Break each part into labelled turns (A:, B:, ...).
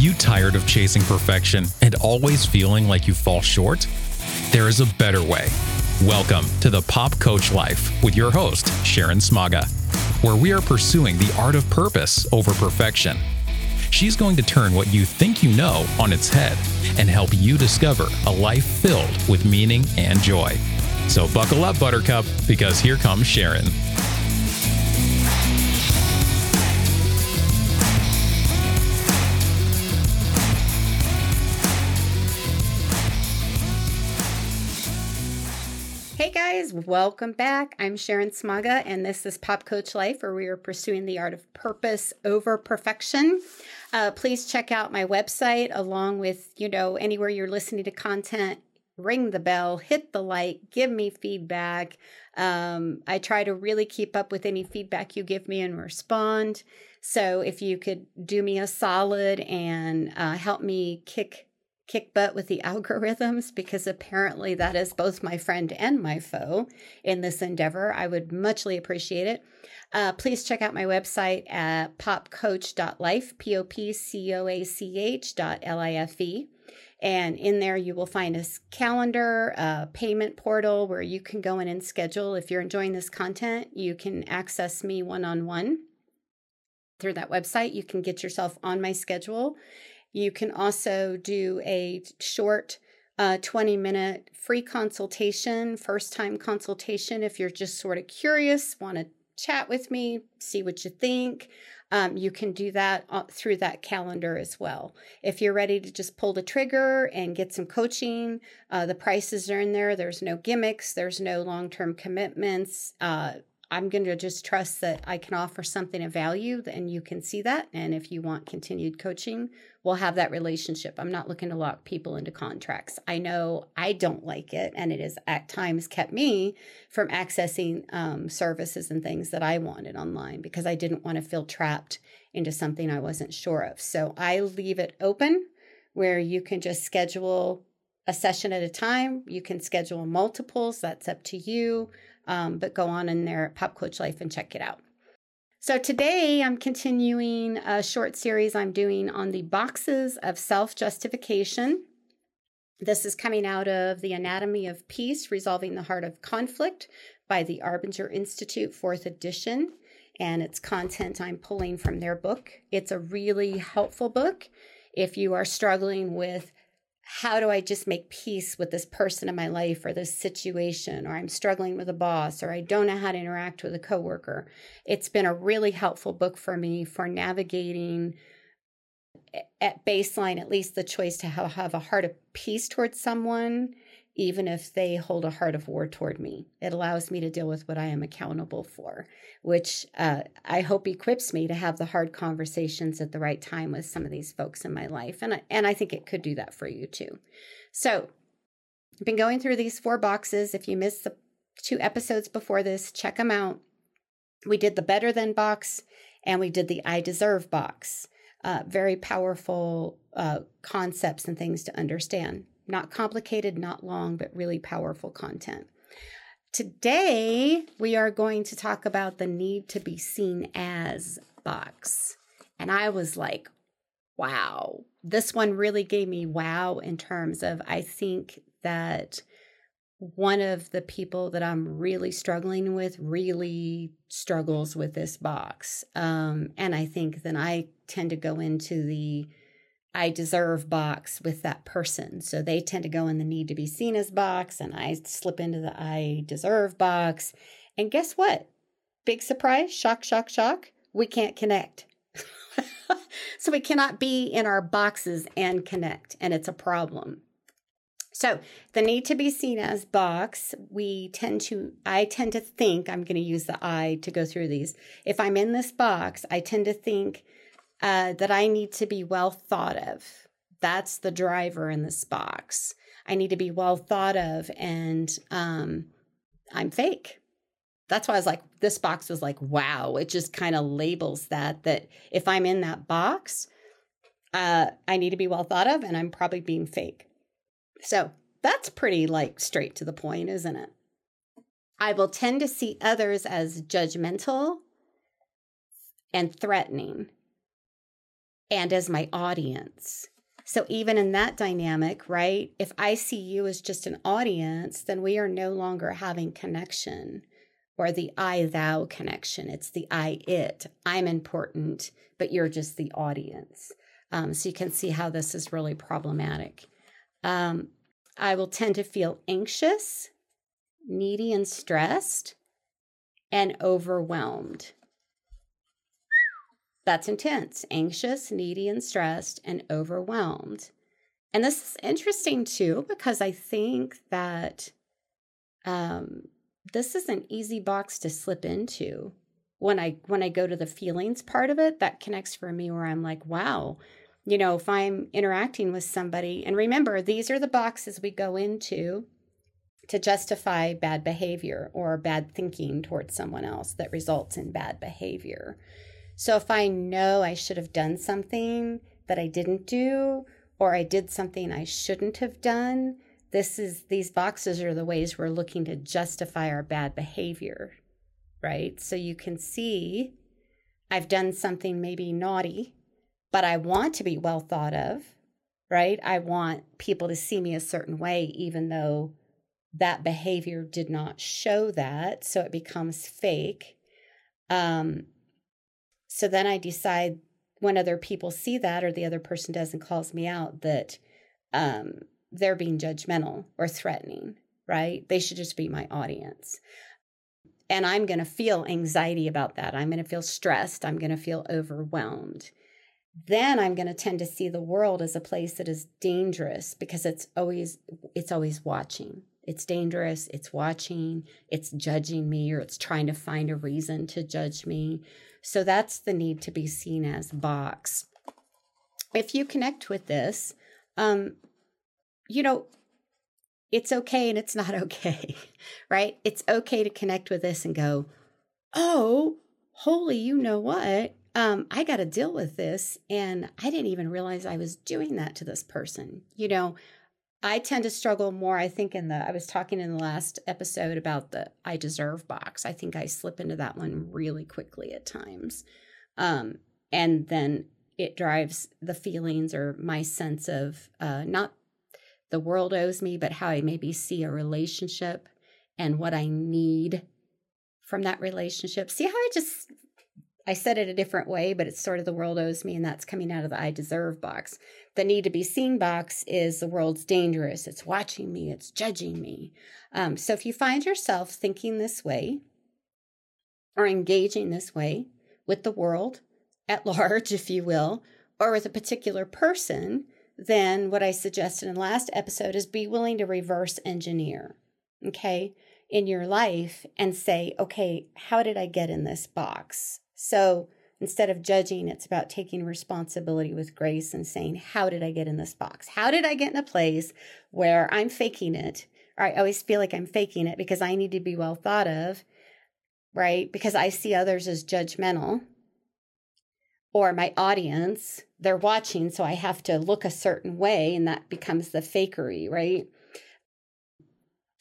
A: you tired of chasing perfection and always feeling like you fall short? There is a better way. Welcome to the Pop Coach Life with your host, Sharon Smaga, where we are pursuing the art of purpose over perfection. She's going to turn what you think you know on its head and help you discover a life filled with meaning and joy. So buckle up, Buttercup, because here comes Sharon.
B: Welcome back. I'm Sharon Smaga, and this is Pop Coach Life, where we are pursuing the art of purpose over perfection. Uh, please check out my website along with, you know, anywhere you're listening to content ring the bell, hit the like, give me feedback. Um, I try to really keep up with any feedback you give me and respond. So if you could do me a solid and uh, help me kick kick butt with the algorithms because apparently that is both my friend and my foe in this endeavor. I would muchly appreciate it. Uh, please check out my website at popcoach.life, P O P C O A C H dot L I F E. And in there, you will find a calendar, a payment portal where you can go in and schedule. If you're enjoying this content, you can access me one on one through that website. You can get yourself on my schedule. You can also do a short uh, 20 minute free consultation, first time consultation. If you're just sort of curious, want to chat with me, see what you think um, you can do that uh, through that calendar as well. If you're ready to just pull the trigger and get some coaching, uh, the prices are in there. There's no gimmicks, there's no long term commitments. Uh, I'm going to just trust that I can offer something of value and you can see that. And if you want continued coaching, we'll have that relationship. I'm not looking to lock people into contracts. I know I don't like it, and it has at times kept me from accessing um, services and things that I wanted online because I didn't want to feel trapped into something I wasn't sure of. So I leave it open where you can just schedule a session at a time. You can schedule multiples, that's up to you. Um, but go on in at Pop Coach Life and check it out. So today I'm continuing a short series I'm doing on the boxes of self justification. This is coming out of The Anatomy of Peace Resolving the Heart of Conflict by the Arbinger Institute, fourth edition. And it's content I'm pulling from their book. It's a really helpful book if you are struggling with how do I just make peace with this person in my life or this situation, or I'm struggling with a boss, or I don't know how to interact with a coworker. It's been a really helpful book for me for navigating at baseline, at least the choice to have, have a heart of peace towards someone even if they hold a heart of war toward me. It allows me to deal with what I am accountable for, which uh, I hope equips me to have the hard conversations at the right time with some of these folks in my life. And I, and I think it could do that for you too. So I've been going through these four boxes. If you missed the two episodes before this, check them out. We did the better than box and we did the I deserve box. Uh, very powerful uh, concepts and things to understand. Not complicated, not long, but really powerful content. Today, we are going to talk about the need to be seen as box. And I was like, wow, this one really gave me wow in terms of I think that one of the people that I'm really struggling with really struggles with this box. Um, and I think then I tend to go into the I deserve box with that person. So they tend to go in the need to be seen as box, and I slip into the I deserve box. And guess what? Big surprise, shock, shock, shock. We can't connect. so we cannot be in our boxes and connect, and it's a problem. So the need to be seen as box, we tend to, I tend to think, I'm going to use the I to go through these. If I'm in this box, I tend to think uh, that I need to be well thought of. That's the driver in this box. I need to be well thought of, and um, I'm fake. That's why I was like, this box was like, wow. It just kind of labels that, that if I'm in that box, uh, I need to be well thought of, and I'm probably being fake. So that's pretty like straight to the point, isn't it? I will tend to see others as judgmental and threatening and as my audience. So, even in that dynamic, right, if I see you as just an audience, then we are no longer having connection or the I thou connection. It's the I it. I'm important, but you're just the audience. Um, so, you can see how this is really problematic. Um, I will tend to feel anxious, needy, and stressed, and overwhelmed. That's intense, anxious, needy, and stressed, and overwhelmed. And this is interesting too, because I think that um, this is an easy box to slip into when I when I go to the feelings part of it. That connects for me where I'm like, wow, you know, if I'm interacting with somebody, and remember, these are the boxes we go into to justify bad behavior or bad thinking towards someone else that results in bad behavior. So if I know I should have done something that I didn't do, or I did something I shouldn't have done, this is these boxes are the ways we're looking to justify our bad behavior, right? So you can see I've done something maybe naughty but I want to be well thought of, right? I want people to see me a certain way, even though that behavior did not show that. So it becomes fake. Um, so then I decide when other people see that or the other person does and calls me out that um, they're being judgmental or threatening, right? They should just be my audience. And I'm going to feel anxiety about that. I'm going to feel stressed. I'm going to feel overwhelmed then i'm going to tend to see the world as a place that is dangerous because it's always it's always watching it's dangerous. It's watching. It's judging me or it's trying to find a reason to judge me. So that's the need to be seen as box. If you connect with this um you know it's okay and it's not okay right? It's okay to connect with this and go oh holy you know what? Um, I got to deal with this. And I didn't even realize I was doing that to this person. You know, I tend to struggle more. I think in the, I was talking in the last episode about the I deserve box. I think I slip into that one really quickly at times. Um, and then it drives the feelings or my sense of uh, not the world owes me, but how I maybe see a relationship and what I need from that relationship. See how I just I said it a different way, but it's sort of the world owes me, and that's coming out of the I deserve box. The need to be seen box is the world's dangerous. It's watching me, it's judging me. Um, so if you find yourself thinking this way or engaging this way with the world at large, if you will, or with a particular person, then what I suggested in the last episode is be willing to reverse engineer. Okay in your life and say, okay, how did I get in this box? So instead of judging, it's about taking responsibility with grace and saying, How did I get in this box? How did I get in a place where I'm faking it? Or I always feel like I'm faking it because I need to be well thought of, right? Because I see others as judgmental or my audience, they're watching, so I have to look a certain way, and that becomes the fakery, right?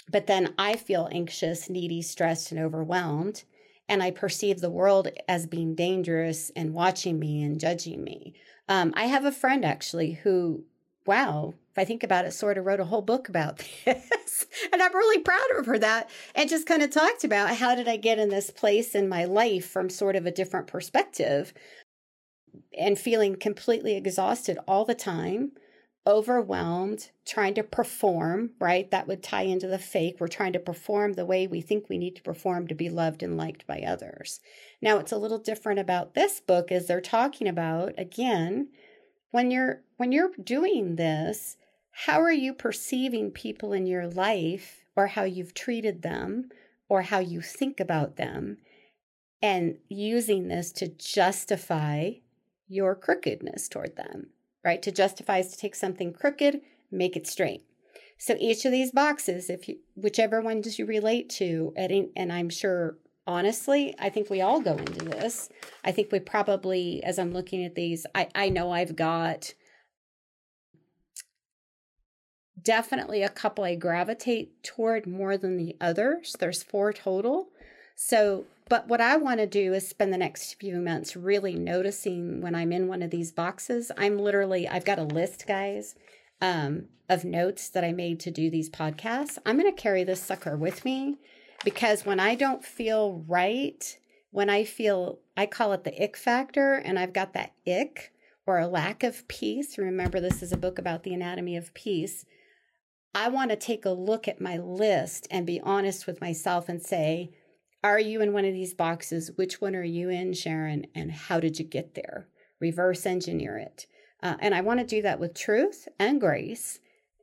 B: But then I feel anxious, needy, stressed, and overwhelmed and I perceive the world as being dangerous and watching me and judging me. Um, I have a friend actually who, wow, if I think about it, sort of wrote a whole book about this. and I'm really proud of her that and just kind of talked about how did I get in this place in my life from sort of a different perspective and feeling completely exhausted all the time overwhelmed, trying to perform, right? That would tie into the fake. We're trying to perform the way we think we need to perform to be loved and liked by others. Now, it's a little different about this book is they're talking about again, when you're when you're doing this, how are you perceiving people in your life or how you've treated them or how you think about them and using this to justify your crookedness toward them right? To justify is to take something crooked, make it straight. So each of these boxes, if you, whichever one does you relate to, and, and I'm sure, honestly, I think we all go into this. I think we probably, as I'm looking at these, I, I know I've got definitely a couple I gravitate toward more than the others. There's four total. So, but what I want to do is spend the next few months really noticing when I'm in one of these boxes. I'm literally, I've got a list, guys, um, of notes that I made to do these podcasts. I'm going to carry this sucker with me because when I don't feel right, when I feel, I call it the ick factor, and I've got that ick or a lack of peace. Remember, this is a book about the anatomy of peace. I want to take a look at my list and be honest with myself and say, are you in one of these boxes? Which one are you in, Sharon? And how did you get there? Reverse engineer it. Uh, and I want to do that with truth and grace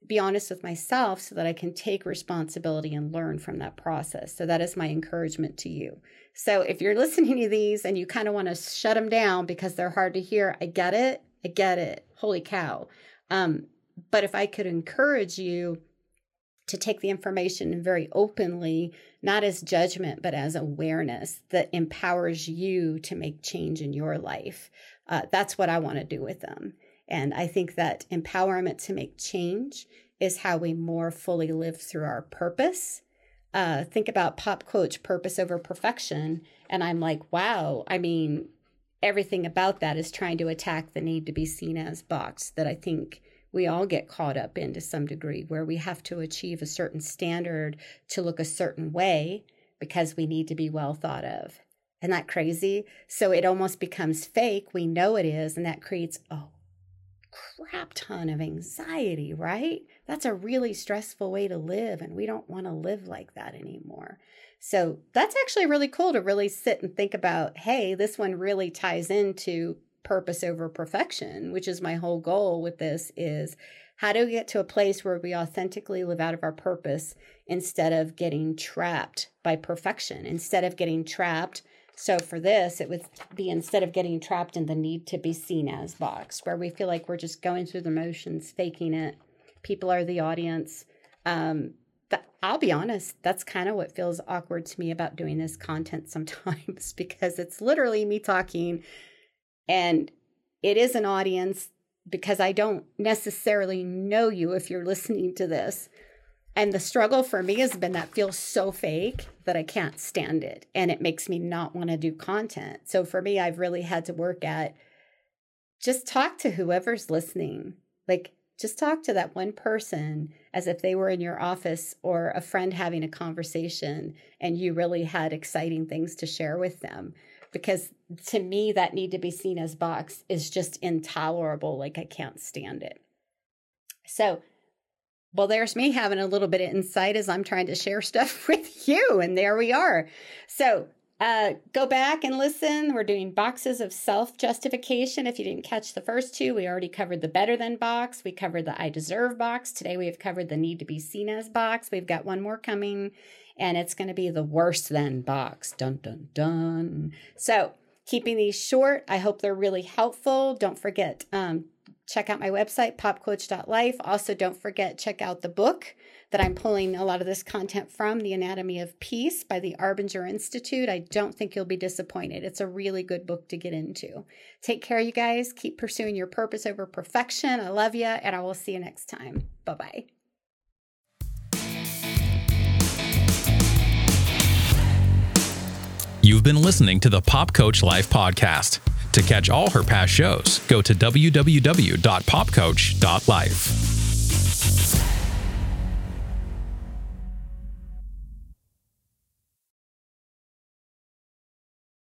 B: be honest with myself so that I can take responsibility and learn from that process. So that is my encouragement to you. So if you're listening to these and you kind of want to shut them down because they're hard to hear, I get it. I get it. Holy cow. Um, but if I could encourage you to take the information very openly, not as judgment, but as awareness that empowers you to make change in your life, uh, that's what I want to do with them. And I think that empowerment to make change is how we more fully live through our purpose. Uh, think about pop coach purpose over perfection. And I'm like, wow, I mean, everything about that is trying to attack the need to be seen as box that I think we all get caught up in to some degree, where we have to achieve a certain standard to look a certain way because we need to be well thought of. Isn't that crazy? So it almost becomes fake. We know it is, and that creates, a crap ton of anxiety, right? That's a really stressful way to live, and we don't want to live like that anymore. So that's actually really cool to really sit and think about hey, this one really ties into purpose over perfection, which is my whole goal with this is how do we get to a place where we authentically live out of our purpose instead of getting trapped by perfection, instead of getting trapped so for this, it would be instead of getting trapped in the need to be seen as box, where we feel like we're just going through the motions, faking it. People are the audience. Um, I'll be honest, that's kind of what feels awkward to me about doing this content sometimes because it's literally me talking and it is an audience because I don't necessarily know you if you're listening to this. And the struggle for me has been that feels so fake that I can't stand it. And it makes me not want to do content. So for me, I've really had to work at just talk to whoever's listening. Like, just talk to that one person as if they were in your office or a friend having a conversation and you really had exciting things to share with them. Because to me, that need to be seen as box is just intolerable. Like, I can't stand it. So, well, there's me having a little bit of insight as I'm trying to share stuff with you. And there we are. So uh, go back and listen. We're doing boxes of self justification. If you didn't catch the first two, we already covered the better than box. We covered the I deserve box. Today we have covered the need to be seen as box. We've got one more coming, and it's going to be the worse than box. Dun, dun, dun. So, keeping these short, I hope they're really helpful. Don't forget, um, check out my website, popcoach.life. Also, don't forget, check out the book that I'm pulling a lot of this content from, The Anatomy of Peace by the Arbinger Institute. I don't think you'll be disappointed. It's a really good book to get into. Take care, you guys. Keep pursuing your purpose over perfection. I love you, and I will see you next time. Bye bye.
A: You've been listening to the Pop Coach Life podcast. To catch all her past shows, go to www.popcoach.life.